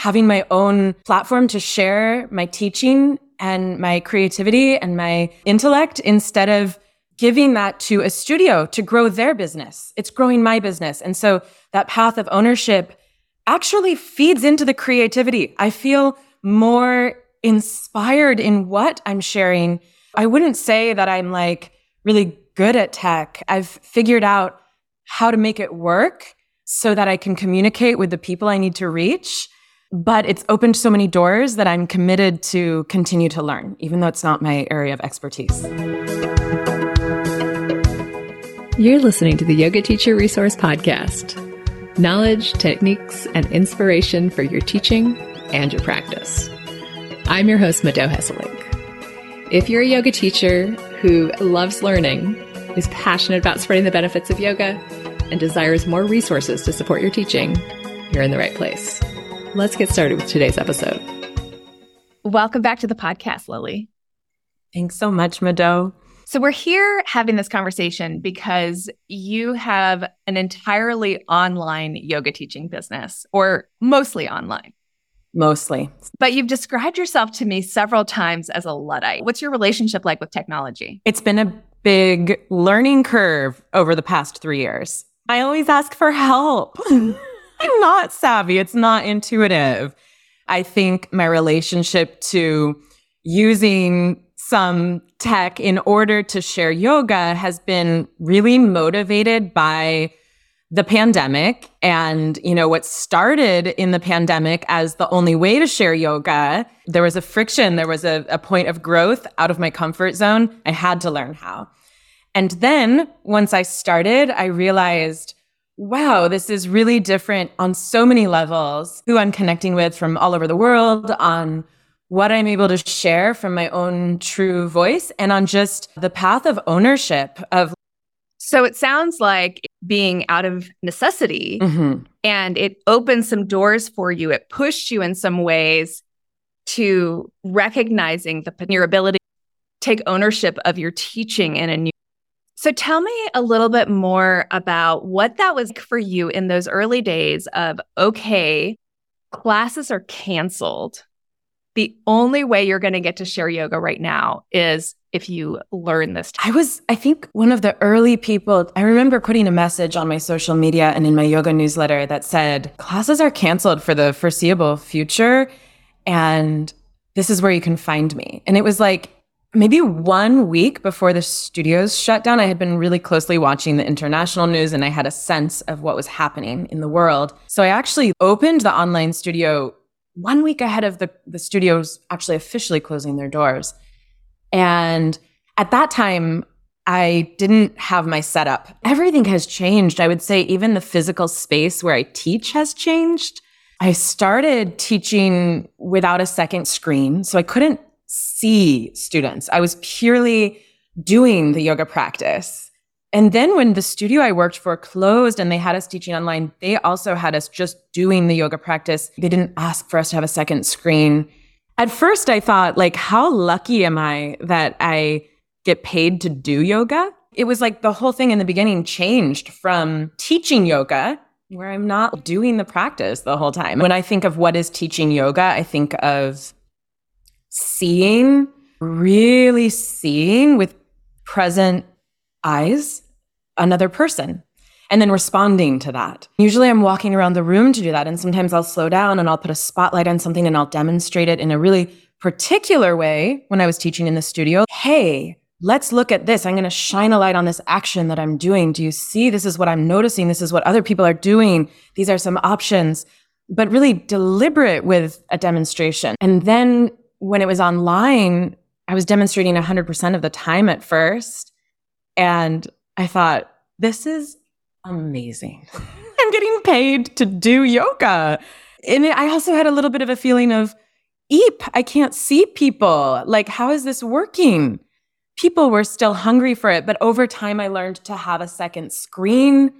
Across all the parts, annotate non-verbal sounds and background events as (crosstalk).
having my own platform to share my teaching and my creativity and my intellect instead of giving that to a studio to grow their business. It's growing my business. And so that path of ownership actually feeds into the creativity. I feel more inspired in what I'm sharing. I wouldn't say that I'm like really good at tech. I've figured out how to make it work so that I can communicate with the people I need to reach. But it's opened so many doors that I'm committed to continue to learn, even though it's not my area of expertise. You're listening to the Yoga Teacher Resource Podcast knowledge, techniques, and inspiration for your teaching and your practice. I'm your host, Mado Hesselink. If you're a yoga teacher who loves learning, is passionate about spreading the benefits of yoga, and desires more resources to support your teaching, you're in the right place. Let's get started with today's episode. Welcome back to the podcast, Lily. Thanks so much, Mado. So, we're here having this conversation because you have an entirely online yoga teaching business, or mostly online. Mostly. But you've described yourself to me several times as a Luddite. What's your relationship like with technology? It's been a big learning curve over the past three years. I always ask for help. (laughs) I'm not savvy, it's not intuitive. I think my relationship to using some tech in order to share yoga has been really motivated by the pandemic. And you know what started in the pandemic as the only way to share yoga there was a friction. There was a, a point of growth out of my comfort zone. I had to learn how. And then once i started i realized wow this is really different on so many levels who i'm connecting with from all over the world on what I'm able to share from my own true voice and on just the path of ownership of so it sounds like being out of necessity mm-hmm. and it opened some doors for you. It pushed you in some ways to recognizing the your ability to take ownership of your teaching in a new. So tell me a little bit more about what that was for you in those early days of okay, classes are canceled the only way you're going to get to share yoga right now is if you learn this. I was, I think, one of the early people. I remember putting a message on my social media and in my yoga newsletter that said, classes are canceled for the foreseeable future. And this is where you can find me. And it was like, maybe one week before the studios shut down, I had been really closely watching the international news and I had a sense of what was happening in the world. So I actually opened the online studio one week ahead of the, the studios actually officially closing their doors. And at that time, I didn't have my setup. Everything has changed. I would say even the physical space where I teach has changed. I started teaching without a second screen, so I couldn't see students. I was purely doing the yoga practice. And then when the studio I worked for closed and they had us teaching online, they also had us just doing the yoga practice. They didn't ask for us to have a second screen. At first, I thought, like, how lucky am I that I get paid to do yoga? It was like the whole thing in the beginning changed from teaching yoga, where I'm not doing the practice the whole time. When I think of what is teaching yoga, I think of seeing, really seeing with present eyes another person and then responding to that. Usually I'm walking around the room to do that. And sometimes I'll slow down and I'll put a spotlight on something and I'll demonstrate it in a really particular way when I was teaching in the studio. Hey, let's look at this. I'm going to shine a light on this action that I'm doing. Do you see? This is what I'm noticing. This is what other people are doing. These are some options, but really deliberate with a demonstration. And then when it was online, I was demonstrating 100% of the time at first. And I thought, this is amazing. (laughs) I'm getting paid to do yoga. And I also had a little bit of a feeling of, eep, I can't see people. Like, how is this working? People were still hungry for it. But over time, I learned to have a second screen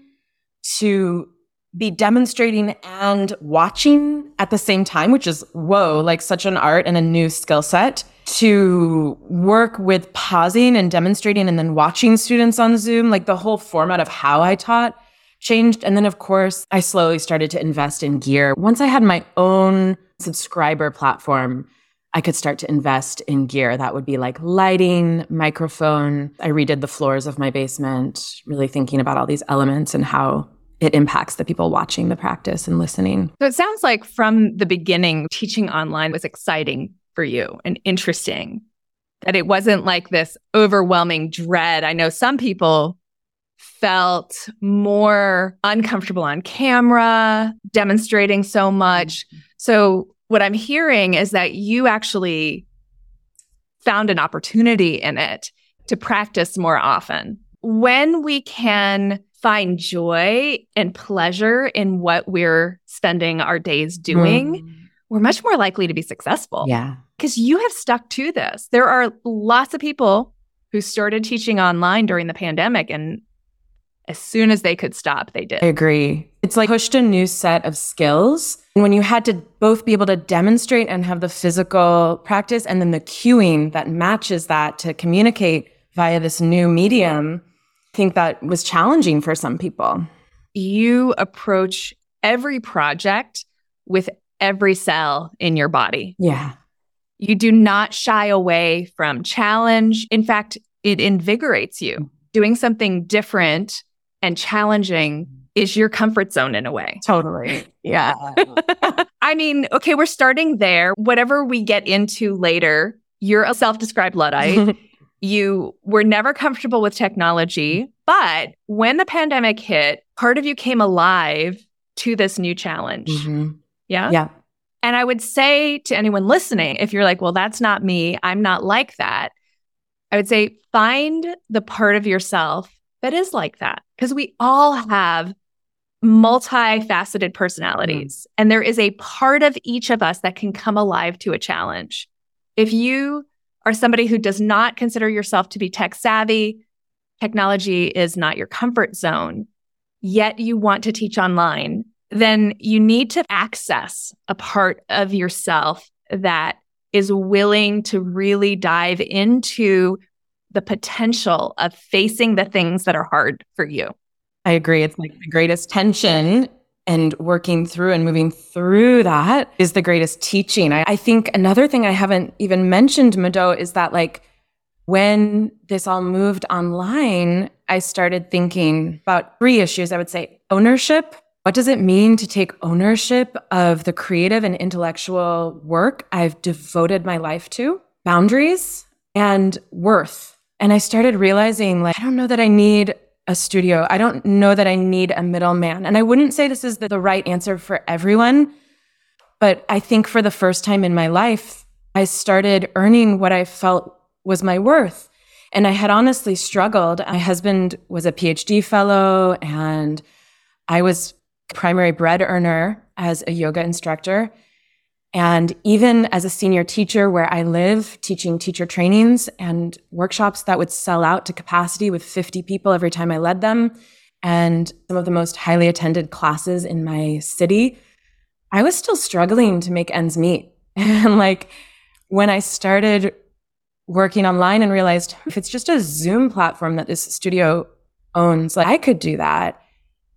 to be demonstrating and watching at the same time, which is whoa, like such an art and a new skill set to work with pausing and demonstrating and then watching students on Zoom, like the whole format of how I taught changed. And then, of course, I slowly started to invest in gear. Once I had my own subscriber platform, I could start to invest in gear. That would be like lighting, microphone. I redid the floors of my basement, really thinking about all these elements and how it impacts the people watching the practice and listening. So it sounds like from the beginning, teaching online was exciting for you and interesting, that it wasn't like this overwhelming dread. I know some people felt more uncomfortable on camera, demonstrating so much. Mm-hmm. So what I'm hearing is that you actually found an opportunity in it to practice more often. When we can find joy and pleasure in what we're spending our days doing, mm. we're much more likely to be successful. Yeah. Because you have stuck to this. There are lots of people who started teaching online during the pandemic and as soon as they could stop, they did. I agree. It's like pushed a new set of skills. And when you had to both be able to demonstrate and have the physical practice and then the cueing that matches that to communicate via this new medium, think that was challenging for some people. You approach every project with every cell in your body. Yeah. You do not shy away from challenge. In fact, it invigorates you. Doing something different and challenging is your comfort zone in a way. Totally. Yeah. (laughs) I mean, okay, we're starting there. Whatever we get into later, you're a self described Luddite. (laughs) you were never comfortable with technology. But when the pandemic hit, part of you came alive to this new challenge. Mm-hmm. Yeah. Yeah. And I would say to anyone listening, if you're like, well, that's not me, I'm not like that, I would say find the part of yourself that is like that because we all have multifaceted personalities mm. and there is a part of each of us that can come alive to a challenge. If you are somebody who does not consider yourself to be tech savvy, technology is not your comfort zone, yet you want to teach online, then you need to access a part of yourself that is willing to really dive into the potential of facing the things that are hard for you. I agree. It's like the greatest tension and working through and moving through that is the greatest teaching. I, I think another thing I haven't even mentioned, Mado, is that like when this all moved online, I started thinking about three issues. I would say ownership. What does it mean to take ownership of the creative and intellectual work I've devoted my life to? Boundaries and worth. And I started realizing, like, I don't know that I need a studio. I don't know that I need a middleman. And I wouldn't say this is the, the right answer for everyone, but I think for the first time in my life, I started earning what I felt was my worth. And I had honestly struggled. My husband was a PhD fellow, and I was primary bread earner as a yoga instructor. And even as a senior teacher where I live, teaching teacher trainings and workshops that would sell out to capacity with 50 people every time I led them, and some of the most highly attended classes in my city, I was still struggling to make ends meet. (laughs) And like when I started working online and realized hmm, if it's just a Zoom platform that this studio owns, like I could do that.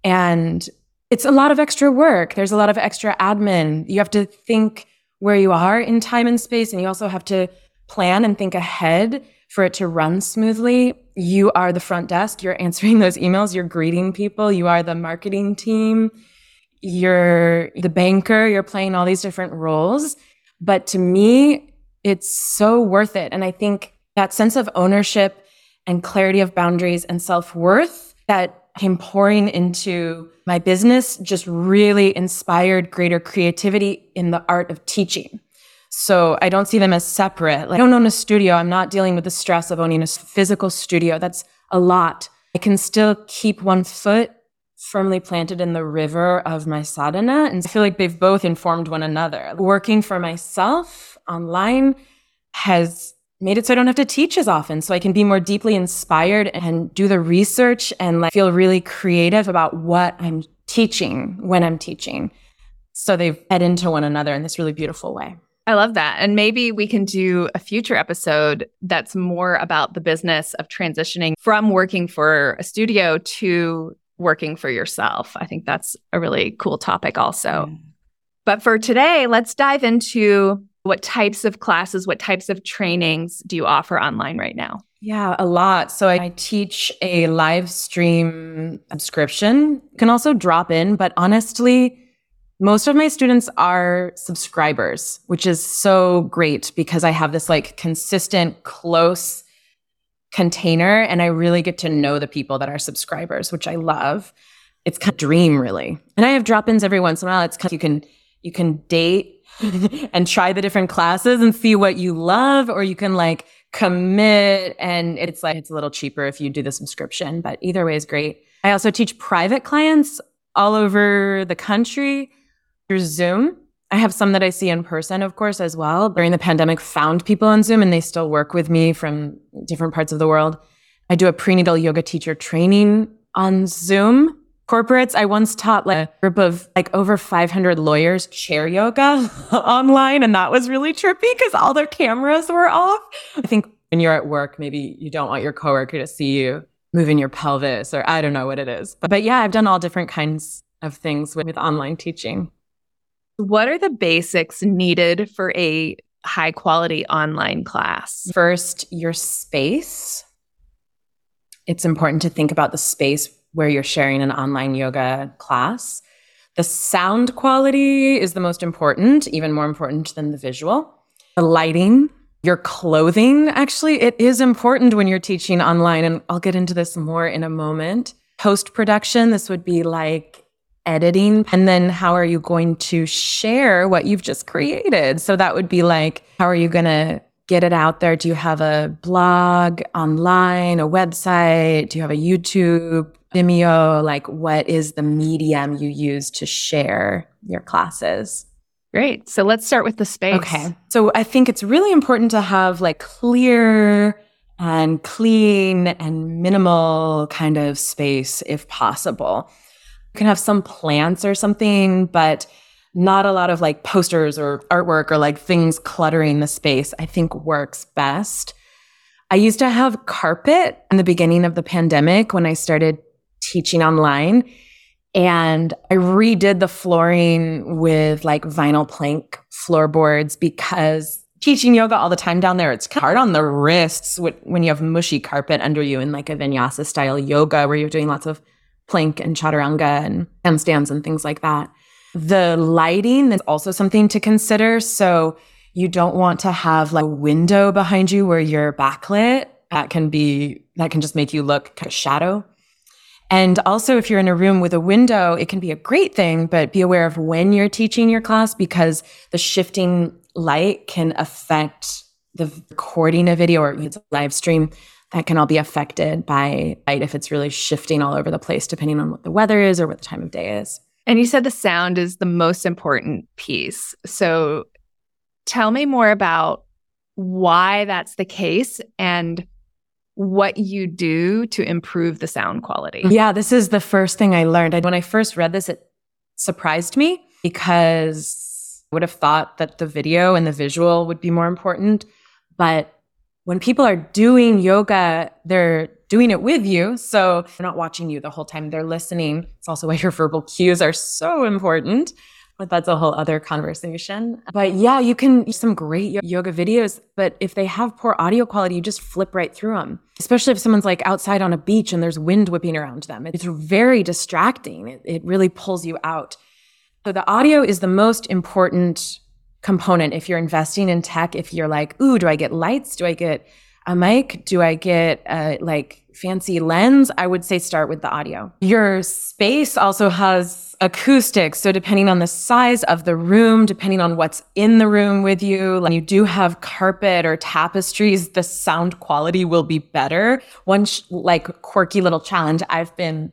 And it's a lot of extra work. There's a lot of extra admin. You have to think where you are in time and space, and you also have to plan and think ahead for it to run smoothly. You are the front desk. You're answering (laughs) those emails. You're greeting people. You are the marketing team. You're the banker. You're playing all these different roles. But to me, it's so worth it. And I think that sense of ownership and clarity of boundaries and self worth that came pouring into my business just really inspired greater creativity in the art of teaching. So I don't see them as separate. Like I don't own a studio. I'm not dealing with the stress of owning a physical studio. That's a lot. I can still keep one foot firmly planted in the river of my sadhana. And I feel like they've both informed one another. Working for myself online has made it so I don't have to teach as often. So I can be more deeply inspired and do the research and like feel really creative about what I'm teaching when I'm teaching. So they fed into one another in this really beautiful way. I love that. And maybe we can do a future episode that's more about the business of transitioning from working for a studio to working for yourself. I think that's a really cool topic, also. But for today, let's dive into what types of classes, what types of trainings do you offer online right now? Yeah, a lot. So I teach a live stream subscription. You can also drop in, but honestly, most of my students are subscribers, which is so great because I have this like consistent, close container and I really get to know the people that are subscribers, which I love. It's kind of dream really. And I have drop-ins every once in a while. It's kind of, you can you can date (laughs) and try the different classes and see what you love or you can like commit and it's like it's a little cheaper if you do the subscription, but either way is great. I also teach private clients all over the country through Zoom. I have some that I see in person, of course, as well. During the pandemic, found people on Zoom and they still work with me from different parts of the world. I do a prenatal yoga teacher training on Zoom. Corporates, I once taught like a group of like over 500 lawyers chair yoga (laughs) online, and that was really trippy because all their cameras were off. I think when you're at work, maybe you don't want your coworker to see you moving your pelvis, or I don't know what it is. But, but yeah, I've done all different kinds of things with, with online teaching. What are the basics needed for a high quality online class? First, your space. It's important to think about the space where you're sharing an online yoga class. The sound quality is the most important, even more important than the visual. The lighting, your clothing, actually, it is important when you're teaching online. And I'll get into this more in a moment. Post production, this would be like editing? And then how are you going to share what you've just created? So that would be like, how are you going to get it out there? Do you have a blog online, a website? Do you have a YouTube, Vimeo? Like, what is the medium you use to share your classes? Great. So let's start with the space. Okay. So I think it's really important to have like clear and clean and minimal kind of space if possible. You can have some plants or something, but not a lot of like posters or artwork or like things cluttering the space, I think works best. I used to have carpet in the beginning of the pandemic when I started teaching online. And I redid the flooring with like vinyl plank floorboards because teaching yoga all the time down there, it's hard on the wrists when you have mushy carpet under you in like a vinyasa style yoga where you're doing lots of plank and chaturanga and handstands and things like that. The lighting is also something to consider. So you don't want to have like a window behind you where you're backlit. That can be, that can just make you look kind of shadow. And also, if you're in a room with a window, it can be a great thing, but be aware of when you're teaching your class because the shifting light can affect the recording of video or it's a live stream that can all be affected by light if it's really shifting all over the place, depending on what the weather is or what the time of day is. And you said the sound is the most important piece. So tell me more about why that's the case and what you do to improve the sound quality. Mm-hmm. Yeah, this is the first thing I learned. When I first read this, it surprised me because I would have thought that the video and the visual would be more important. But when people are doing yoga, they're doing it with you. So they're not watching you the whole time, they're listening. It's also why your verbal cues are so important. But that's a whole other conversation. But yeah, you can some great yoga videos, but if they have poor audio quality, you just flip right through them. Especially if someone's like outside on a beach and there's wind whipping around them. It's very distracting. It, it really pulls you out. So the audio is the most important component if you're investing in tech if you're like ooh do i get lights do i get a mic do i get a like fancy lens i would say start with the audio. Your space also has acoustics so depending on the size of the room depending on what's in the room with you like you do have carpet or tapestries the sound quality will be better. One sh- like quirky little challenge i've been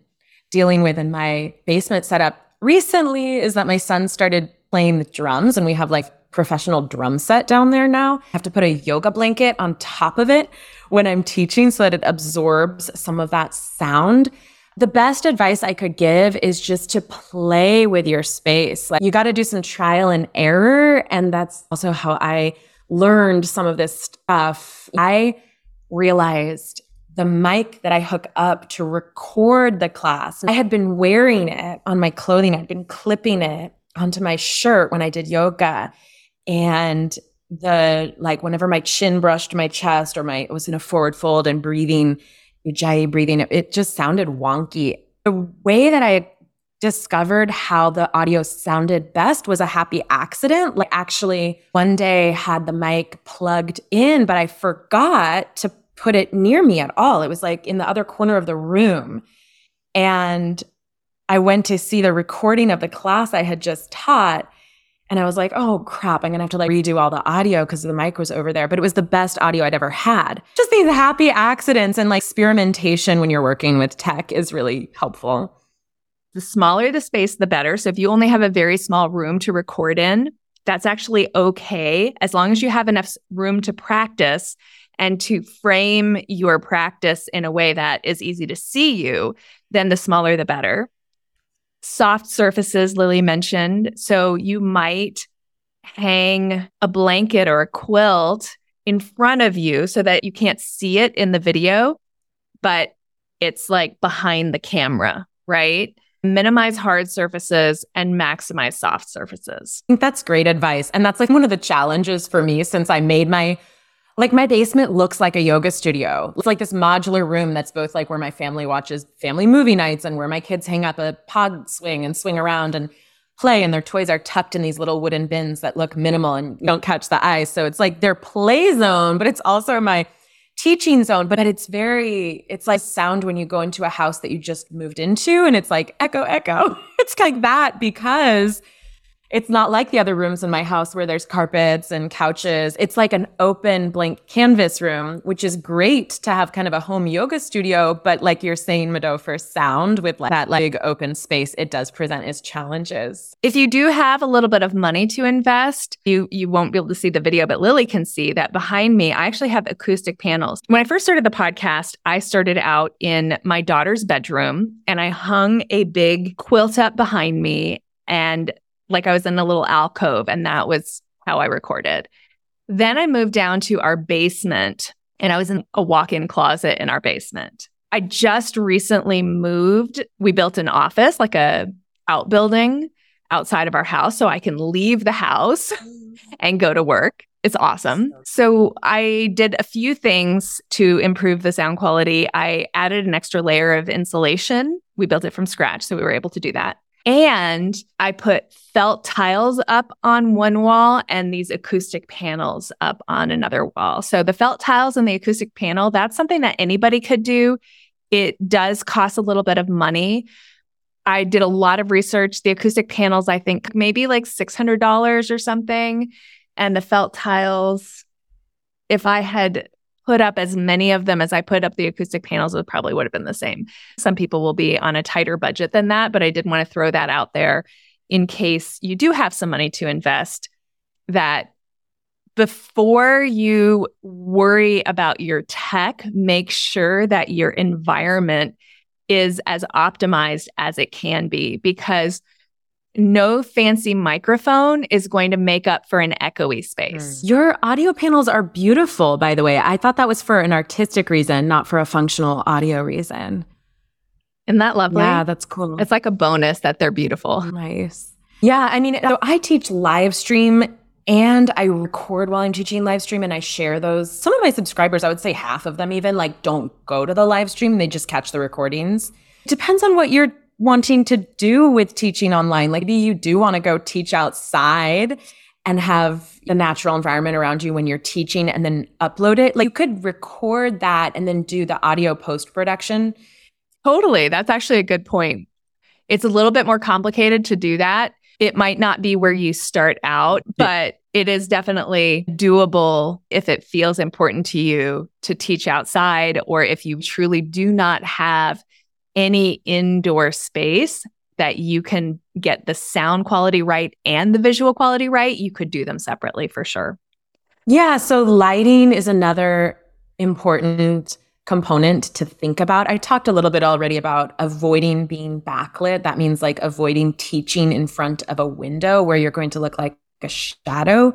dealing with in my basement setup recently is that my son started playing the drums and we have like professional drum set down there now. I have to put a yoga blanket on top of it when I'm teaching so that it absorbs some of that sound. The best advice I could give is just to play with your space. Like you got to do some trial and error. And that's also how I learned some of this stuff. I realized the mic that I hook up to record the class, I had been wearing it on my clothing. I'd been clipping it onto my shirt when I did yoga. And the like whenever my chin brushed my chest or my it was in a forward fold and breathing, ujjayi breathing, it just sounded wonky. The way that I discovered how the audio sounded best was a happy accident. Like actually one day had the mic plugged in, but I forgot to put it near me at all. It was like in the other corner of the room. And I went to see the recording of the class I had just taught. And I was like, oh crap, I'm gonna have to like redo all the audio because the mic was over there. But it was the best audio I'd ever had. Just these happy accidents and like experimentation when you're working with tech is really helpful. The smaller the space, the better. So if you only have a very small room to record in, that's actually okay as long as you have enough room to practice and to frame your practice in a way that is easy to see you, then the smaller the better. Soft surfaces, Lily mentioned. So you might hang a blanket or a quilt in front of you so that you can't see it in the video, but it's like behind the camera, right? minimize hard surfaces and maximize soft surfaces. I think that's great advice. And that's like one of the challenges for me since I made my like my basement looks like a yoga studio. It's like this modular room that's both like where my family watches family movie nights and where my kids hang up a pod swing and swing around and play and their toys are tucked in these little wooden bins that look minimal and don't catch the eye. So it's like their play zone, but it's also my teaching zone, but it's very, it's like sound when you go into a house that you just moved into and it's like echo, echo. (laughs) It's like that because it's not like the other rooms in my house where there's carpets and couches. It's like an open blank canvas room, which is great to have kind of a home yoga studio. But like you're saying, Mado, for sound with like that like big open space, it does present its challenges. If you do have a little bit of money to invest, you you won't be able to see the video, but Lily can see that behind me, I actually have acoustic panels. When I first started the podcast, I started out in my daughter's bedroom and I hung a big quilt up behind me and like I was in a little alcove and that was how I recorded. Then I moved down to our basement and I was in a walk in closet in our basement. I just recently moved. We built an office, like a outbuilding outside of our house so I can leave the house mm-hmm. and go to work. It's awesome. So I did a few things to improve the sound quality. I added an extra layer of insulation. We built it from scratch, so we were able to do that. And I put felt tiles up on one wall and these acoustic panels up on another wall. So the felt tiles and the acoustic panel, that's something that anybody could do. It does cost a little bit of money. I did a lot of research. The acoustic panels, I think maybe like $600 or something. And the felt tiles, if I had put up as many of them as I put up the acoustic panels, it probably would have been the same. Some people will be on a tighter budget than that, but I did want to throw that out there in case you do have some money to invest that before you worry about your tech, make sure that your environment is as optimized as it can be because no fancy microphone is going to make up for an echoey space. Mm. Your audio panels are beautiful, by the way. I thought that was for an artistic reason, not for a functional audio reason. Isn't that lovely? Yeah, that's cool. It's like a bonus that they're beautiful. Nice. Yeah, I mean, so I teach live stream and I record while I'm teaching live stream and I share those. Some of my subscribers, I would say half of them even, like don't go to the live stream, they just catch the recordings. Depends on what you're wanting to do with teaching online. Like maybe you do want to go teach outside and have the natural environment around you when you're teaching and then upload it. Like you could record that and then do the audio post production. Totally. That's actually a good point. It's a little bit more complicated to do that. It might not be where you start out, but it is definitely doable if it feels important to you to teach outside or if you truly do not have any indoor space that you can get the sound quality right and the visual quality right, you could do them separately for sure. Yeah. So lighting is another important component to think about. I talked a little bit already about avoiding being backlit. That means like avoiding teaching in front of a window where you're going to look like a shadow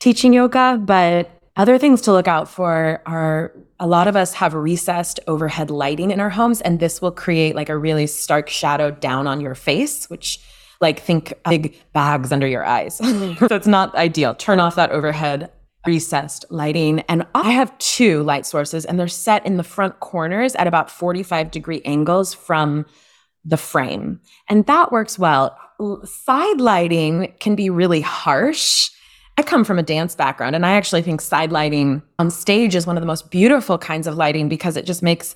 teaching yoga. But other things to look out for are a lot of us have recessed overhead lighting in our homes, and this will create like a really stark shadow down on your face, which like think big bags under your eyes. (laughs) Mm-hmm. so it's not ideal. Turn off that overhead recessed lighting. And I have two light sources and they're set in the front corners at about 45 degree angles from the frame. And that works well. Side lighting can be really harsh. I come from a dance background and I actually think side lighting on stage is one of the most beautiful kinds of lighting because it just makes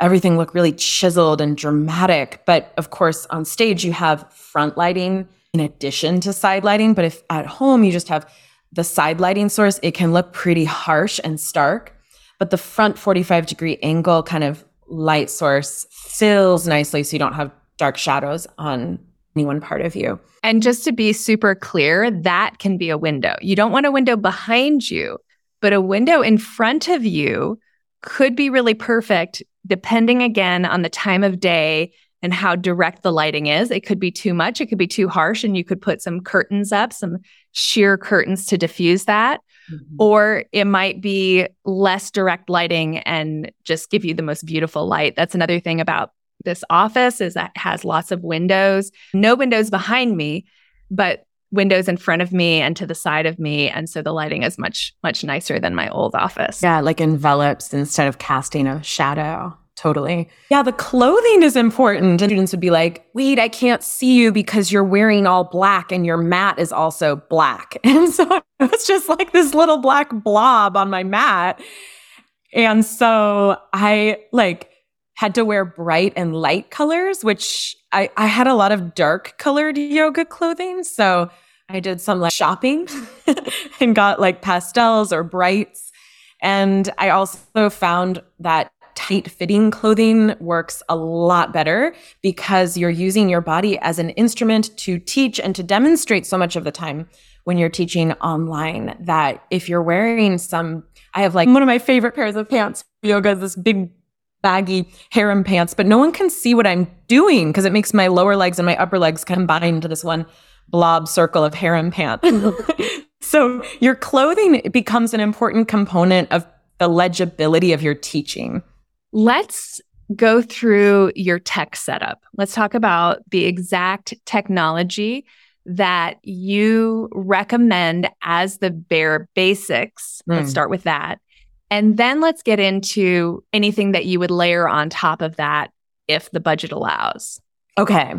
everything look really chiseled and dramatic. But of course, on stage, you have front lighting in addition to side lighting. But if at home you just have the side lighting source, it can look pretty harsh and stark. But the front 45 degree angle kind of light source fills nicely so you don't have dark shadows on any one part of you. And just to be super clear, that can be a window. You don't want a window behind you, but a window in front of you could be really perfect depending again on the time of day and how direct the lighting is. It could be too much, it could be too harsh, and you could put some curtains up, some sheer curtains to diffuse that. Mm-hmm. Or it might be less direct lighting and just give you the most beautiful light. That's another thing about this office is that has lots of windows. No windows behind me, but windows in front of me and to the side of me and so the lighting is much much nicer than my old office. Yeah, like envelops instead of casting a shadow. Totally. Yeah, the clothing is important. And students would be like, wait, I can't see you because you're wearing all black and your mat is also black. (laughs) And so it was just like this little black blob on my mat. And so I like had to wear bright and light colors, which I, I had a lot of dark colored yoga clothing. So I did some like shopping (laughs) and got like pastels or brights. And I also found that tight fitting clothing works a lot better because you're using your body as an instrument to teach and to demonstrate so much of the time when you're teaching online that if you're wearing some, I have like one of my favorite pairs of pants yoga is this big baggy harem pants, but no one can see what I'm doing because it makes my lower legs and my upper legs combine into this one blob circle of harem pants. (laughs) so your clothing becomes an important component of the legibility of your teaching. Let's go through your tech setup. Let's talk about the exact technology that you recommend as the bare basics. Mm. Let's start with that. And then let's get into anything that you would layer on top of that if the budget allows. Okay.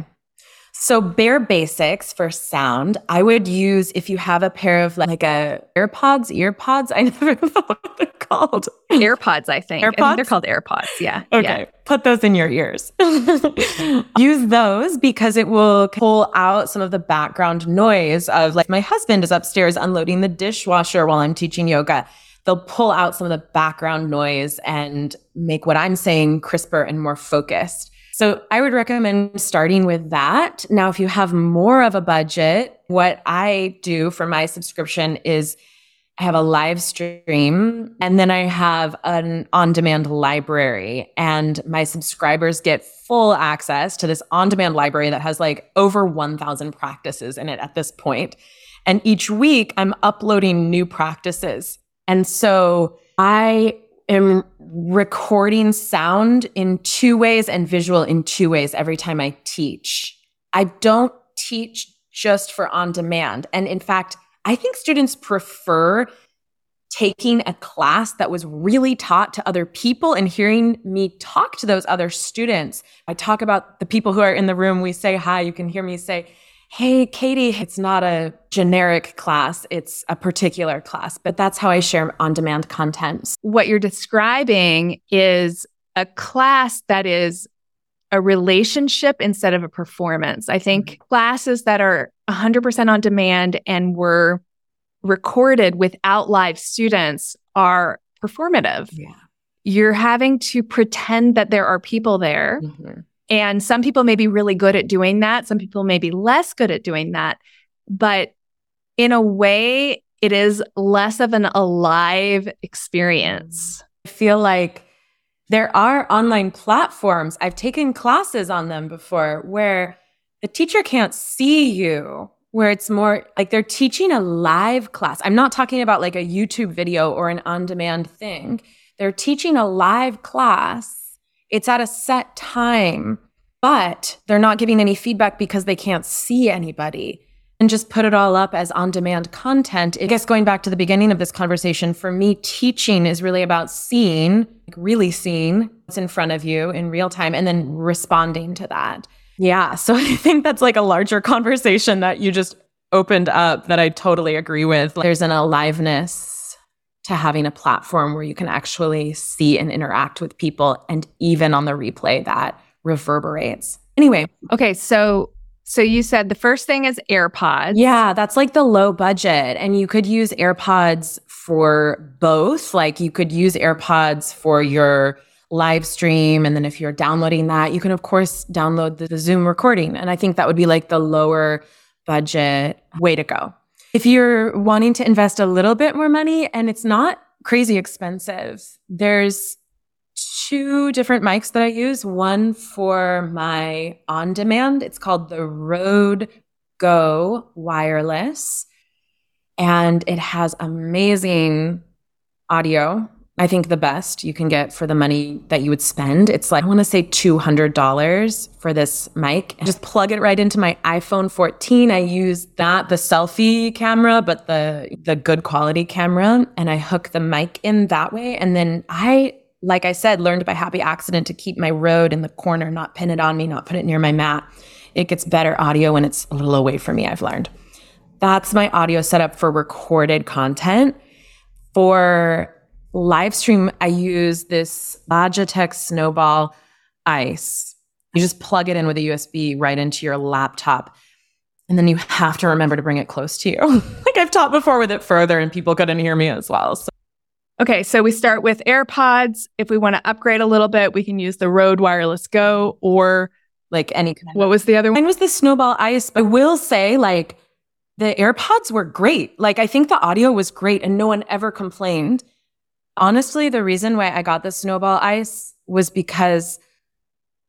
So bare basics for sound, I would use if you have a pair of like, like a AirPods, earpods. (laughs) I never know what they're called. AirPods, I think. AirPods? I think they're called AirPods. Yeah. Okay. Yeah. Put those in your ears. (laughs) use those because it will pull out some of the background noise of like my husband is upstairs unloading the dishwasher while I'm teaching yoga. They'll pull out some of the background noise and make what I'm saying crisper and more focused. So I would recommend starting with that. Now, if you have more of a budget, what I do for my subscription is I have a live stream and then I have an on demand library and my subscribers get full access to this on demand library that has like over 1000 practices in it at this point. And each week I'm uploading new practices. And so I am recording sound in two ways and visual in two ways every time I teach. I don't teach just for on demand. And in fact, I think students prefer taking a class that was really taught to other people and hearing me talk to those other students. I talk about the people who are in the room. We say hi. You can hear me say, hey, Katie, it's not a generic class, it's a particular class, but that's how I share on demand content. What you're describing is a class that is a relationship instead of a performance. I think mm-hmm. classes that are 100% on demand and were recorded without live students are performative. Yeah. You're having to pretend that there are people there. Mm-hmm. And some people may be really good at doing that. Some people may be less good at doing that. But in a way, it is less of an alive experience. I feel like there are online platforms. I've taken classes on them before where the teacher can't see you, where it's more like they're teaching a live class. I'm not talking about like a YouTube video or an on demand thing. They're teaching a live class it's at a set time, but they're not giving any feedback because they can't see anybody and just put it all up as on demand content. I guess going back to the beginning of this conversation, for me, teaching is really about seeing, like really seeing what's in front of you in real time and then responding to that. Yeah. (laughs) So I think that's like a larger conversation that you just opened up that I totally agree with. There's an aliveness to having a platform where you can actually see and interact with people. And even on the replay, that reverberates. Anyway. Okay. So so you said the first thing is AirPods. Yeah, that's like the low budget. And you could use AirPods for both. Like you could use AirPods for your live stream. And then if you're downloading that, you can, of course, download the, the Zoom recording. And I think that would be like the lower budget way to go. If you're wanting to invest a little bit more money and it's not crazy expensive, there's two different mics that I use. One for my on demand. It's called the Rode Go Wireless. And it has amazing audio. I think the best you can get for the money that you would spend. It's like, I want to say $200 for this mic. Just plug it right into my iPhone 14. I use that, the selfie camera, but the, the good quality camera. And I hook the mic in that way. And then I like I said, learned by happy accident to keep my Rode in the corner, not pin it on me, not put it near my mat. It gets better audio when it's a little away from me, I've learned. That's my audio setup for recorded content. For live stream, I use this Logitech Snowball Ice. You just plug it in with a USB right into your laptop. And then you have to remember to bring it close to you. (laughs) like I've taught before with it further, and people couldn't hear me as well. So Okay, so we start with AirPods. If we want to upgrade a little bit, we can use the Rode Wireless Go or like any What was the other one? Mine was the Snowball Ice. I will say like the AirPods were great. Like I think the audio was great and no one ever complained. Honestly, the reason why I got the Snowball Ice was because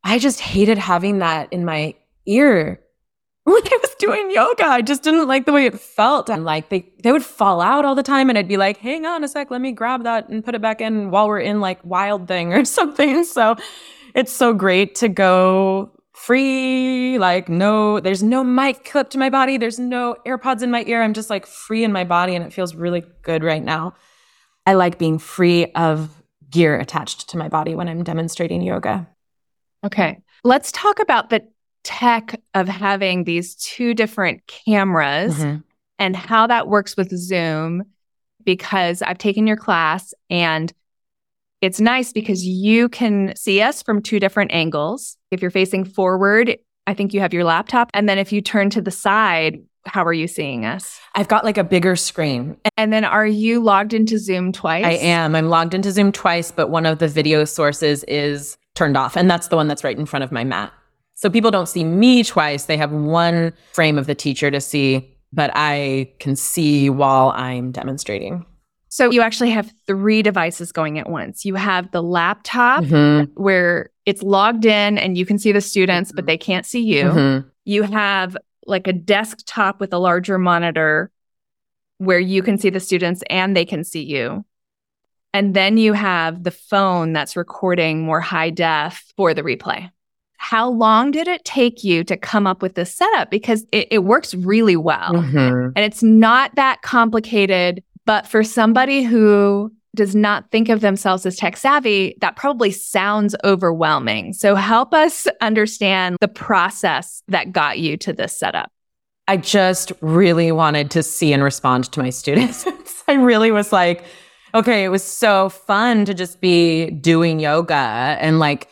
I just hated having that in my ear (laughs) when I was doing yoga. I just didn't like the way it felt. And like they, they would fall out all the time. And I'd be like, hang on a sec, let me grab that and put it back in while we're in like wild thing (laughs) or something. So it's so great to go free. Like no, there's no mic clip to my body. There's no AirPods in my ear. I'm just like free in my body and it feels really good right now. I like being free of gear attached to my body when I'm demonstrating yoga. Okay. Let's talk about the tech of having these two different cameras mm-hmm. and how that works with Zoom because I've taken your class and it's nice because you can see us from two different angles. If you're facing forward, I think you have your laptop. And then if you turn to the side, how are you seeing us? I've got like a bigger screen. And then are you logged into Zoom twice? I am. I'm logged into Zoom twice, but one of the video sources is turned off. And that's the one that's right in front of my mat. So people don't see me twice. They have one frame of the teacher to see, but I can see while I'm demonstrating. So you actually have three devices going at once. You have the laptop mm-hmm. where it's logged in and you can see the students, but they can't see you. Mm-hmm. You have like a desktop with a larger monitor where you can see the students and they can see you. And then you have the phone that's recording more high def for the replay how long did it take you to come up with this setup? Because it, it works really well. Mm-hmm. And it's not that complicated. But for somebody who does not think of themselves as tech savvy, that probably sounds overwhelming. So help us understand the process that got you to this setup. I just really wanted to see and respond to my students. (laughs) I really was like, okay, it was so fun to just be doing yoga and like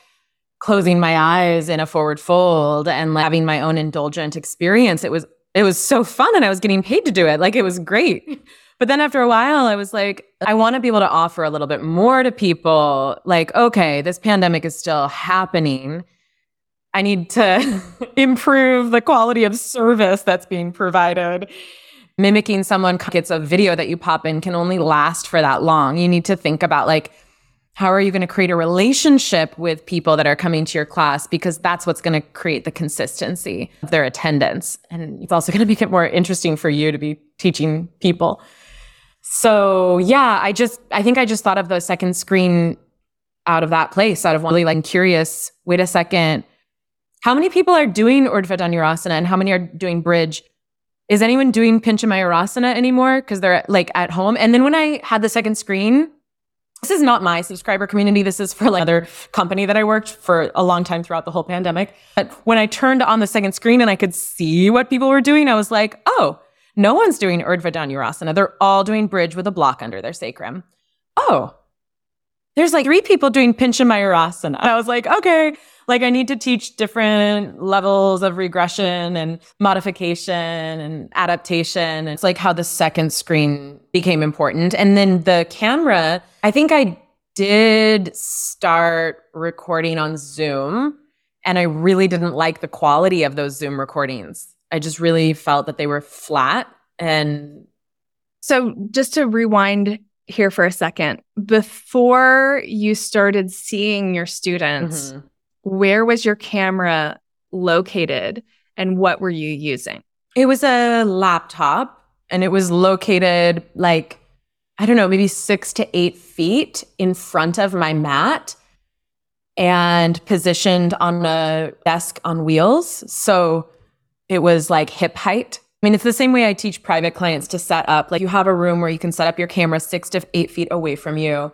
closing my eyes in a forward fold and like having my own indulgent experience. It was it was so fun and I was getting paid to do it. Like it was great. (laughs) But then after a while, I was like, I want to be able to offer a little bit more to people. Like, okay, this pandemic is still happening. I need to (laughs) improve the quality of service that's being provided. Mimicking someone gets a video that you pop in can only last for that long. You need to think about like, how are you going to create a relationship with people that are coming to your class? Because that's what's going to create the consistency of their attendance. And it's also going to make it more interesting for you to be teaching people. So yeah, I just, I think I just thought of the second screen out of that place, out of really like curious, wait a second, how many people are doing Urdhva Dhanurasana and how many are doing bridge? Is anyone doing Pincha Mayurasana anymore? Because they're like at home. And then when I had the second screen, this is not my subscriber community. This is for like another company that I worked for a long time throughout the whole pandemic. But when I turned on the second screen and I could see what people were doing, I was like, oh, no one's doing Urdhva Dhanurasana. They're all doing bridge with a block under their sacrum. Oh, there's like three people doing Pincha Mayurasana. I was like, okay, like I need to teach different levels of regression and modification and adaptation. It's like how the second screen became important. And then the camera, I think I did start recording on Zoom and I really didn't like the quality of those Zoom recordings. I just really felt that they were flat and so just to rewind here for a second, before you started seeing your students, mm-hmm where was your camera located and what were you using? It was a laptop and it was located like, I don't know, maybe six to eight feet in front of my mat and positioned on a desk on wheels. So it was like hip height. I mean, it's the same way I teach private clients to set up. Like you have a room where you can set up your camera six to eight feet away from you.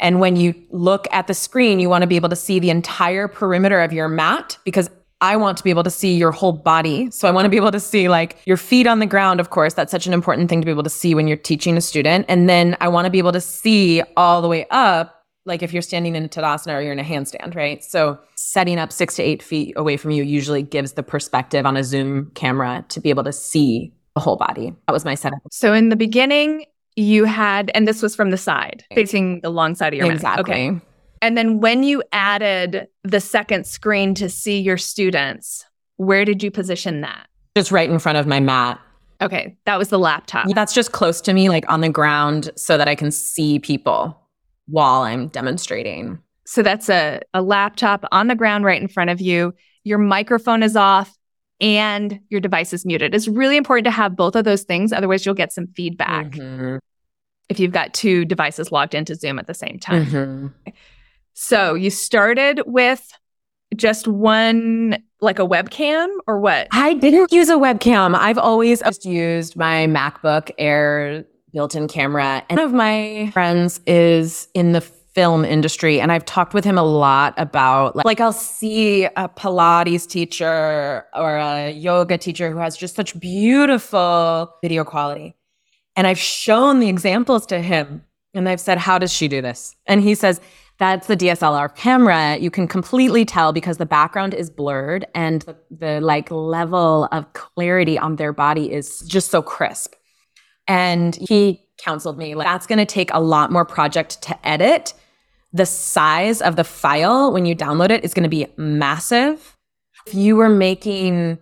And when you look at the screen, you want to be able to see the entire perimeter of your mat because I want to be able to see your whole body. So I want to be able to see like your feet on the ground, of course. That's such an important thing to be able to see when you're teaching a student. And then I want to be able to see all the way up, like if you're standing in a Tadasana or you're in a handstand, right? So setting up six to eight feet away from you usually gives the perspective on a Zoom camera to be able to see the whole body. That was my setup. So in the beginning, you had, and this was from the side, facing the long side of your exactly. Mat. Okay. And then when you added the second screen to see your students, where did you position that? Just right in front of my mat. Okay, that was the laptop. That's just close to me, like on the ground, so that I can see people while I'm demonstrating. So that's a, a laptop on the ground right in front of you. Your microphone is off and your device is muted. It's really important to have both of those things. Otherwise, you'll get some feedback. Mm-hmm if you've got two devices logged into Zoom at the same time. Mm-hmm. So you started with just one, like a webcam or what? I didn't use a webcam. I've always just used my MacBook Air built in camera. And one of my friends is in the film industry and I've talked with him a lot about like, like I'll see a Pilates teacher or a yoga teacher who has just such beautiful video quality. And I've shown the examples to him and I've said, How does she do this? And he says, That's the DSLR camera. You can completely tell because the background is blurred and the, the like level of clarity on their body is just so crisp. And he counseled me, like, that's going to take a lot more project to edit. The size of the file when you download it is going to be massive. If you were making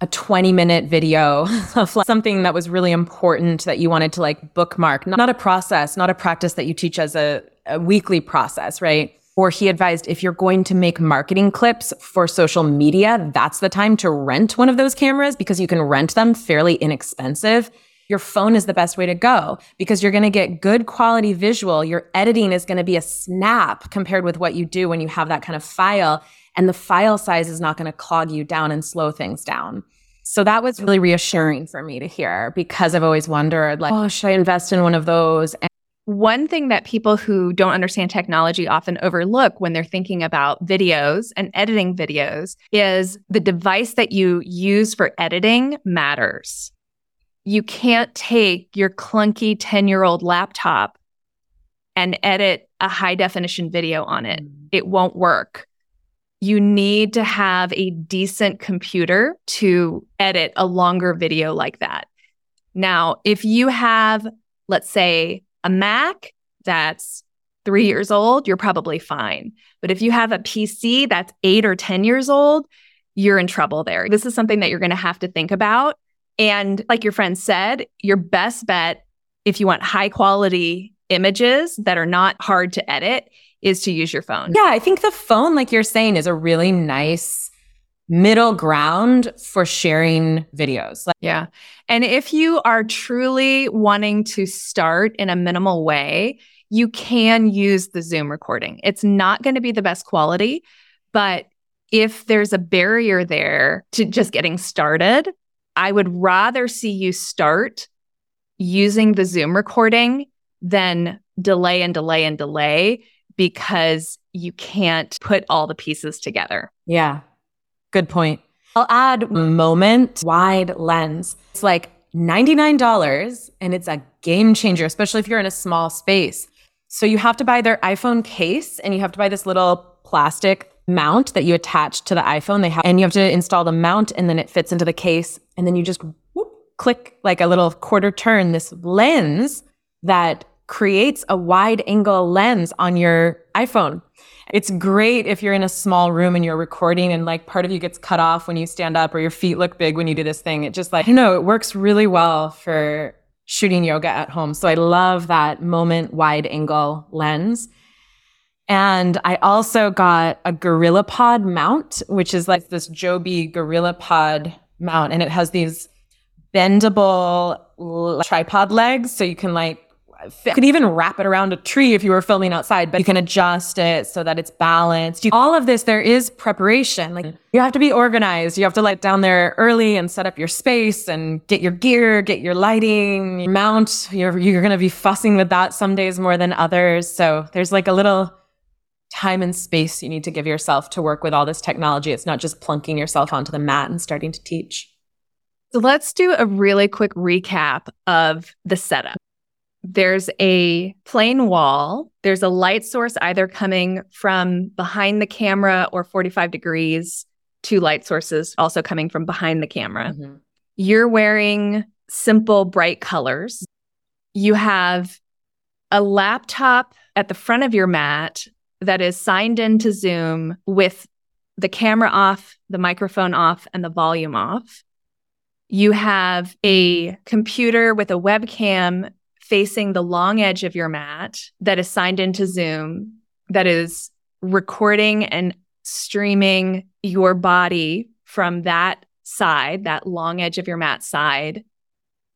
a 20 minute video (laughs) of like something that was really important that you wanted to like bookmark, not a process, not a practice that you teach as a, a weekly process, right? Or he advised if you're going to make marketing clips for social media, that's the time to rent one of those cameras because you can rent them fairly inexpensive. Your phone is the best way to go because you're going to get good quality visual. Your editing is going to be a snap compared with what you do when you have that kind of file and the file size is not going to clog you down and slow things down. So that was really reassuring for me to hear because I've always wondered like, oh, should I invest in one of those? And one thing that people who don't understand technology often overlook when they're thinking about videos and editing videos is the device that you use for editing matters. You can't take your clunky 10 year old laptop and edit a high definition video on it. Mm. It won't work you need to have a decent computer to edit a longer video like that. Now, if you have, let's say, a Mac that's three years old, you're probably fine. But if you have a PC that's eight or 10 years old, you're in trouble there. This is something that you're going to have to think about. And like your friend said, your best bet, if you want high quality images that are not hard to edit, is to use your phone. Yeah, I think the phone, like you're saying, is a really nice middle ground for sharing videos. Like- yeah. And if you are truly wanting to start in a minimal way, you can use the Zoom recording. It's not going to be the best quality, but if there's a barrier there to just getting started, I would rather see you start using the Zoom recording than delay and delay and delay because you can't put all the pieces together. Yeah. Good point. I'll add moment wide lens. It's like $99 and it's a game changer, especially if you're in a small space. So you have to buy their iPhone case and you have to buy this little plastic mount that you attach to the iPhone. They have, and you have to install the mount and then it fits into the case. And then you just whoop, click like a little quarter turn this lens that creates a wide angle lens on your iPhone. It's great if you're in a small room and you're recording and like part of you gets cut off when you stand up or your feet look big when you do this thing. It just like, I know, it works really well for shooting yoga at home. So I love that moment wide angle lens. And I also got a GorillaPod mount, which is like this Joby GorillaPod mount. And it has these bendable tripod legs. So you can like you could even wrap it around a tree if you were filming outside, but you can adjust it so that it's balanced. You, all of this, there is preparation. Like you have to be organized. You have to let down there early and set up your space and get your gear, get your lighting, your mount. You're, you're going to be fussing with that some days more than others. So there's like a little time and space you need to give yourself to work with all this technology. It's not just plunking yourself onto the mat and starting to teach. So let's do a really quick recap of the setup there's a plain wall. There's a light source either coming from behind the camera or 45 degrees, two light sources also coming from behind the camera. Mm-hmm. You're wearing simple, bright colors. You have a laptop at the front of your mat that is signed into Zoom with the camera off, the microphone off, and the volume off. You have a computer with a webcam facing the long edge of your mat that is signed into Zoom, that is recording and streaming your body from that side, that long edge of your mat side.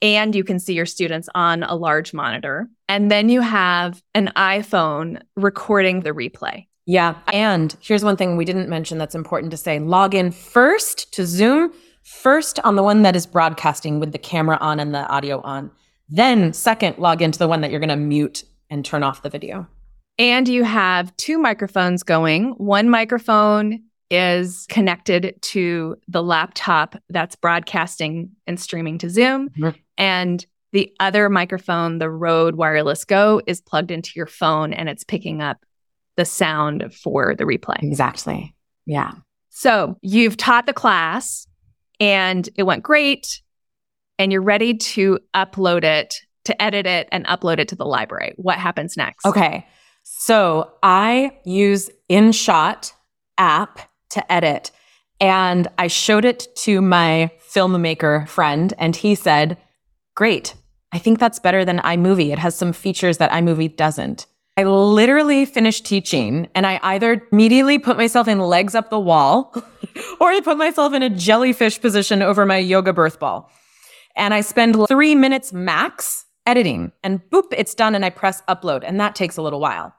And you can see your students on a large monitor. And then you have an iPhone recording the replay. Yeah. And here's one thing we didn't mention that's important to say log in first to Zoom, first on the one that is broadcasting with the camera on and the audio on. Then, second, log into the one that you're going to mute and turn off the video. And you have two microphones going. One microphone is connected to the laptop that's broadcasting and streaming to Zoom. Mm-hmm. And the other microphone, the Rode Wireless Go, is plugged into your phone and it's picking up the sound for the replay. Exactly. Yeah. So you've taught the class and it went great and you're ready to upload it, to edit it and upload it to the library. What happens next? Okay. So I use InShot app to edit. And I showed it to my filmmaker friend, and he said, Great. I think that's better than iMovie. It has some features that iMovie doesn't. I literally finished teaching and I either immediately put myself in legs up the wall (laughs) or I put myself in a jellyfish position over my yoga birth ball. And I spend three minutes max editing and boop, it's done. And I press upload. And that takes a little while.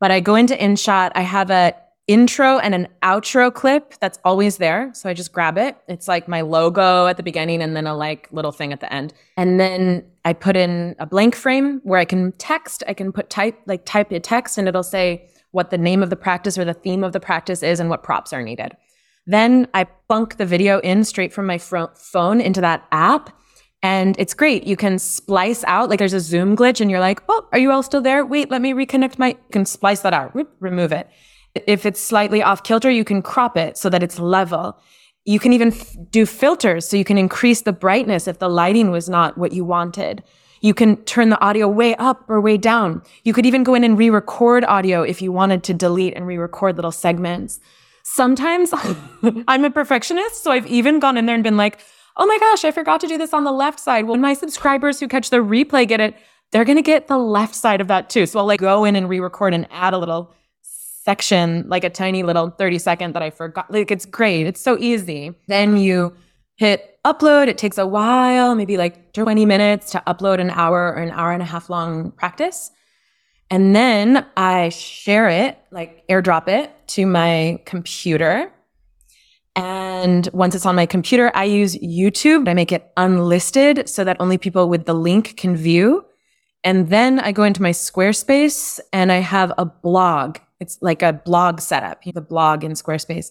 But I go into InShot. I have a intro and an outro clip that's always there. So I just grab it. It's like my logo at the beginning and then a like little thing at the end. And then I put in a blank frame where I can text. I can put type, like type a text and it'll say what the name of the practice or the theme of the practice is and what props are needed. Then I plunk the video in straight from my phone into that app. And it's great. You can splice out, like there's a Zoom glitch, and you're like, oh, are you all still there? Wait, let me reconnect my. You can splice that out, remove it. If it's slightly off kilter, you can crop it so that it's level. You can even f- do filters so you can increase the brightness if the lighting was not what you wanted. You can turn the audio way up or way down. You could even go in and re record audio if you wanted to delete and re record little segments. Sometimes (laughs) I'm a perfectionist, so I've even gone in there and been like, oh my gosh, I forgot to do this on the left side. Well, my subscribers who catch the replay get it, they're going to get the left side of that too. So I'll like go in and re record and add a little section, like a tiny little 30 second that I forgot. Like it's great. It's so easy. Then you hit upload. It takes a while, maybe like 20 minutes to upload an hour or an hour and a half long practice. And then I share it, like airdrop it to my computer. And once it's on my computer, I use YouTube. I make it unlisted so that only people with the link can view. And then I go into my Squarespace and I have a blog. It's like a blog setup, the blog in Squarespace.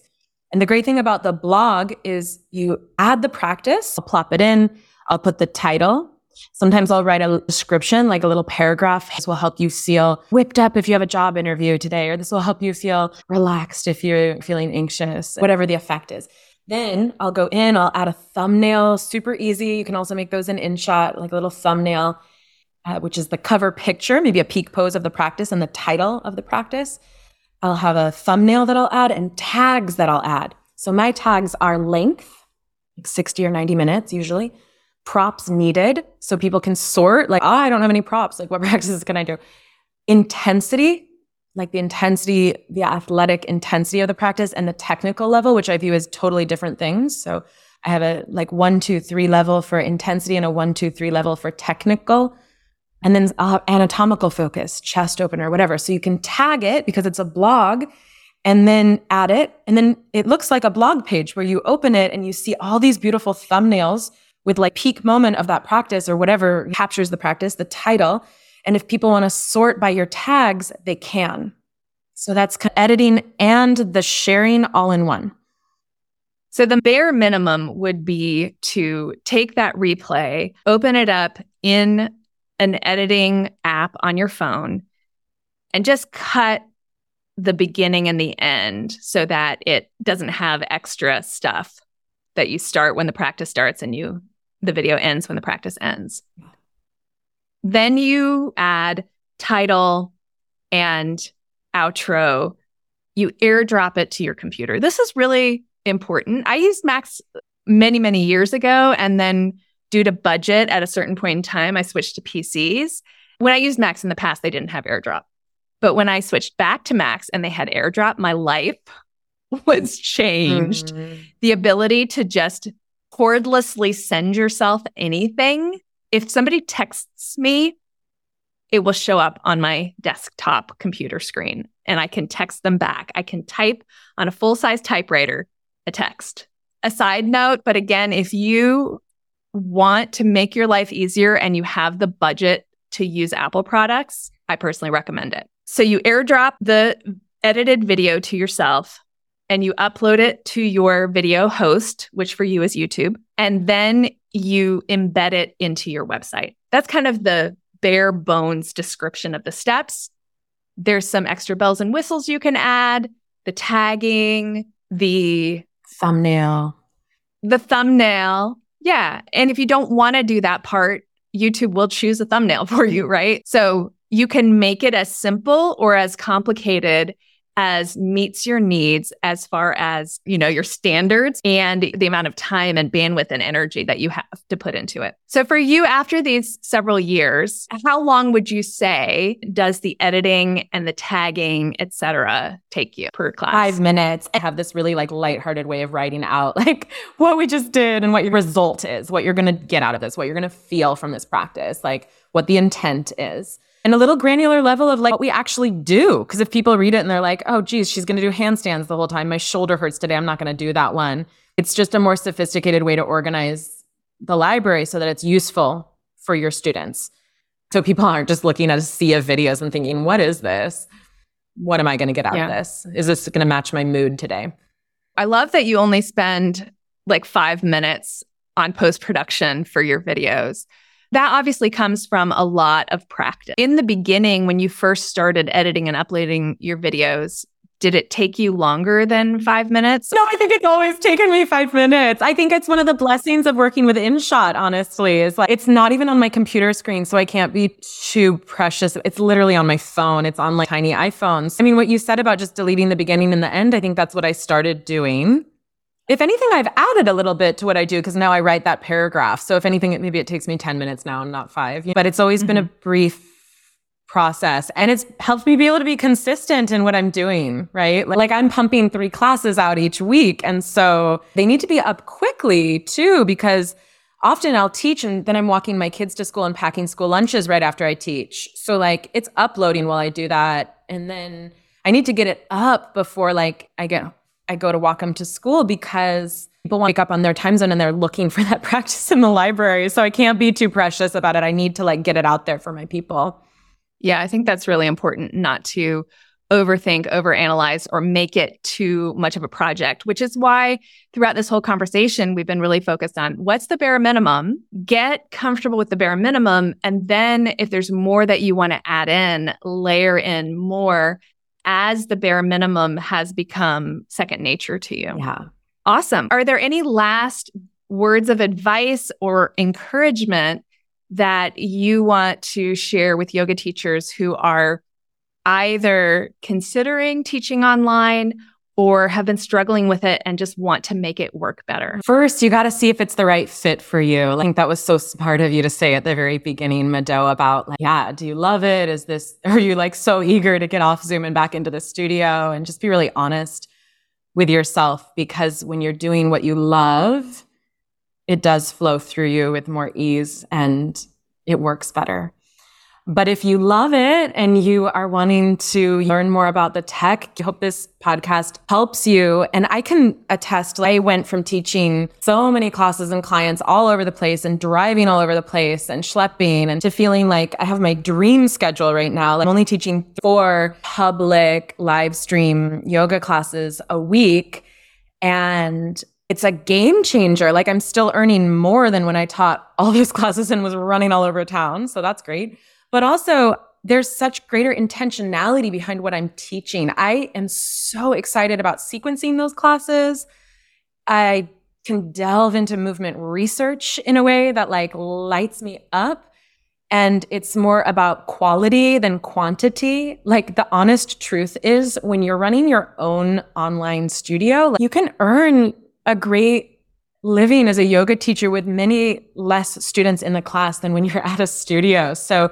And the great thing about the blog is you add the practice, I'll plop it in, I'll put the title. Sometimes I'll write a description, like a little paragraph. This will help you feel whipped up if you have a job interview today, or this will help you feel relaxed if you're feeling anxious, whatever the effect is. Then I'll go in, I'll add a thumbnail, super easy. You can also make those in InShot, like a little thumbnail, uh, which is the cover picture, maybe a peak pose of the practice and the title of the practice. I'll have a thumbnail that I'll add and tags that I'll add. So my tags are length, like 60 or 90 minutes usually, props needed. So people can sort, like, oh, I don't have any props. Like, what (laughs) practices can I do? Intensity, like the intensity, the athletic intensity of the practice and the technical level, which I view as totally different things. So I have a like one, two, three level for intensity and a one, two, three level for technical. And then I'll anatomical focus, chest opener, whatever. So you can tag it because it's a blog and then add it. And then it looks like a blog page where you open it and you see all these beautiful thumbnails with like peak moment of that practice or whatever captures the practice, the title. And if people want to sort by your tags, they can. So that's editing and the sharing all in one. So the bare minimum would be to take that replay, open it up in an editing app on your phone and just cut the beginning and the end so that it doesn't have extra stuff that you start when the practice starts and you the video ends when the practice ends. Then you add title and outro. You airdrop it to your computer. This is really important. I used Macs many, many years ago and then due to budget at a certain point in time, I switched to PCs. When I used Macs in the past, they didn't have airdrop. But when I switched back to Macs and they had airdrop, my life (laughs) was changed. Mm-hmm. The ability to just cordlessly send yourself anything. If somebody texts me, it will show up on my desktop computer screen and I can text them back. I can type on a full size typewriter a text. A side note, but again, if you want to make your life easier and you have the budget to use Apple products, I personally recommend it. So you airdrop the edited video to yourself and you upload it to your video host, which for you is YouTube, and then you embed it into your website. That's kind of the bare bones description of the steps. There's some extra bells and whistles you can add, the tagging, the thumbnail. The thumbnail, yeah. And if you don't want to do that part, YouTube will choose a thumbnail (laughs) for you, right? So you can make it as simple or as complicated as meets your needs as far as, you know, your standards and the amount of time and bandwidth and energy that you have to put into it. So for you after these several years, how long would you say does the editing and the tagging, et cetera, take you per class? Five minutes. I have this really like lighthearted way of writing out (laughs) like what we just did and what your result is, what you're going to get out of this, what you're going to feel from this practice, like what the intent is and a little granular level of like what we actually do. Because if people read it and they're like, oh, geez, she's going to do handstands the whole time. My shoulder hurts today. I'm not going to do that one. It's just a more sophisticated way to organize the library so that it's useful for your students. So people aren't just looking at a sea of videos and thinking, what is this? What am I going to get out yeah. of this? Is this going to match my mood today? I love that you only spend like five minutes on post production for your videos. That obviously comes from a lot of practice. In the beginning, when you first started editing and uploading your videos, did it take you longer than five minutes? No, I think it's always taken me five minutes. I think it's one of the blessings of working with InShot, honestly, is like it's not even on my computer screen, so I can't be too precious. It's literally on my phone. It's on like tiny iPhones. I mean, what you said about just deleting the beginning and the end, I think that's what I started doing. If anything, I've added a little bit to what I do because now I write that paragraph. So if anything, maybe it takes me 10 minutes now and not five. But it's always mm-hmm. been a mm-hmm. brief process and it's helped me be able to be consistent in what I'm doing, right? Like I'm pumping three classes out each week. And so they need to be up quickly too, because often I'll teach and then I'm walking my kids to school and packing school lunches right after I teach. So like it's uploading while I do that. And then I need to get it up before like I get I go to walk them to school because people wake up on their time zone and they're looking (laughs) for that practice in the library. So I can't be too precious about it. I need to like get it out there for my people. Yeah, I think that's really important not to overthink, overanalyze, or make it too much of a project, which is why throughout this whole conversation, we've been really focused on what's the bare minimum, get comfortable with the bare minimum. And then if there's more that you want to add in, layer in more as the bare minimum has become second nature to you. Yeah. Awesome. Are there any last words of advice or encouragement that you want to share with yoga teachers who are either considering teaching online or have been struggling with it and just want to make it work better? First, you got to see if it's the right fit for you. I think that was so smart of you to say at the very beginning, Mado, about like, yeah, do you love it? Is this, (laughs) are you like so eager to get off Zoom and back into the studio and just be really honest with yourself? Because when you're doing what you love, it does flow through you with more ease and it works better. But if you love it and you are wanting to learn more about the tech, I hope this podcast helps you. And I can attest, I went from teaching so many classes and clients all over the place and driving all over the place and schlepping and to feeling like I have my dream schedule right now. I'm only teaching four public live stream yoga classes a week. And it's a game changer. Like I'm still earning more than when I taught all these (laughs) classes and was running all over town. So that's great. But also, there's such greater intentionality behind what I'm teaching. I am so excited about sequencing those classes. I can delve into movement research in a way that like lights me up. And it's more about quality than quantity. Like the honest truth is when you're running your own online studio, like, you can earn a great living as a yoga teacher with many less students in the class than when you're (laughs) at a studio. So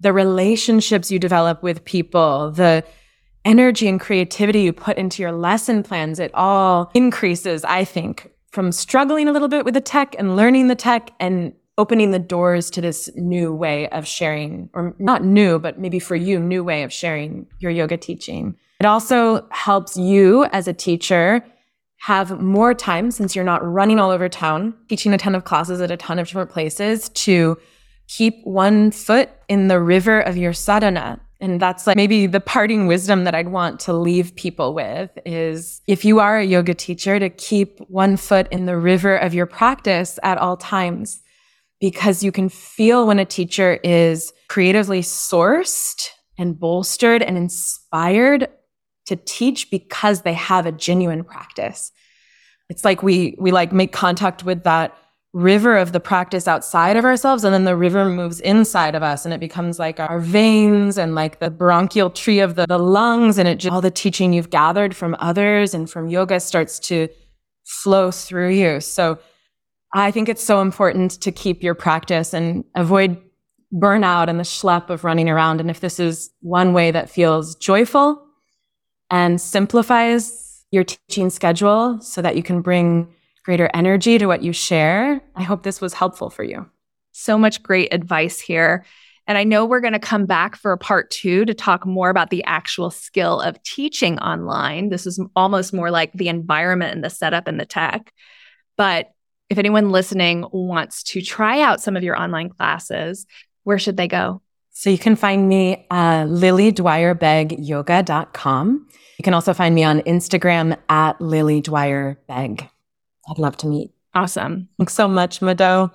the relationships you develop with people, the energy and creativity you put into your lesson plans, it all increases, I think, from struggling a little bit with the tech and learning the tech and opening the doors to this new way of sharing, or not new, but maybe for you, new way of sharing your yoga teaching. It also helps you as a teacher have more time since you're not running all over town, teaching a ton of classes at a ton of different places to keep one foot in the river of your sadhana. And that's like maybe the parting wisdom that I'd want to leave people with is if you are a yoga teacher to keep one foot in the river of your practice at all times, because you can feel when a teacher is creatively sourced and bolstered and inspired to teach because they have a genuine practice. It's like we, we like make contact with that river of the practice outside of ourselves and then the river moves inside of us and it becomes like our veins and like the bronchial tree of the, the lungs and it just all the teaching you've gathered from others and from yoga starts to flow through you. So i think it's so important to keep your practice and avoid burnout and the schlep of running around. And if this is one way that feels joyful and simplifies your teaching schedule so that you can bring greater energy to what you share. I hope this was helpful for you. So much great advice here. And I know we're going to come back for a part two to talk more about the actual skill of teaching online. This is almost more like the environment and the setup and the tech. But if anyone listening wants to try out some of your online classes, where should they go? So you can find me uh, at lilydwyerbeggyoga.com. You can also find me on Instagram at lilydwyerbeg. I'd love to meet. Awesome. Thanks so much, Mado.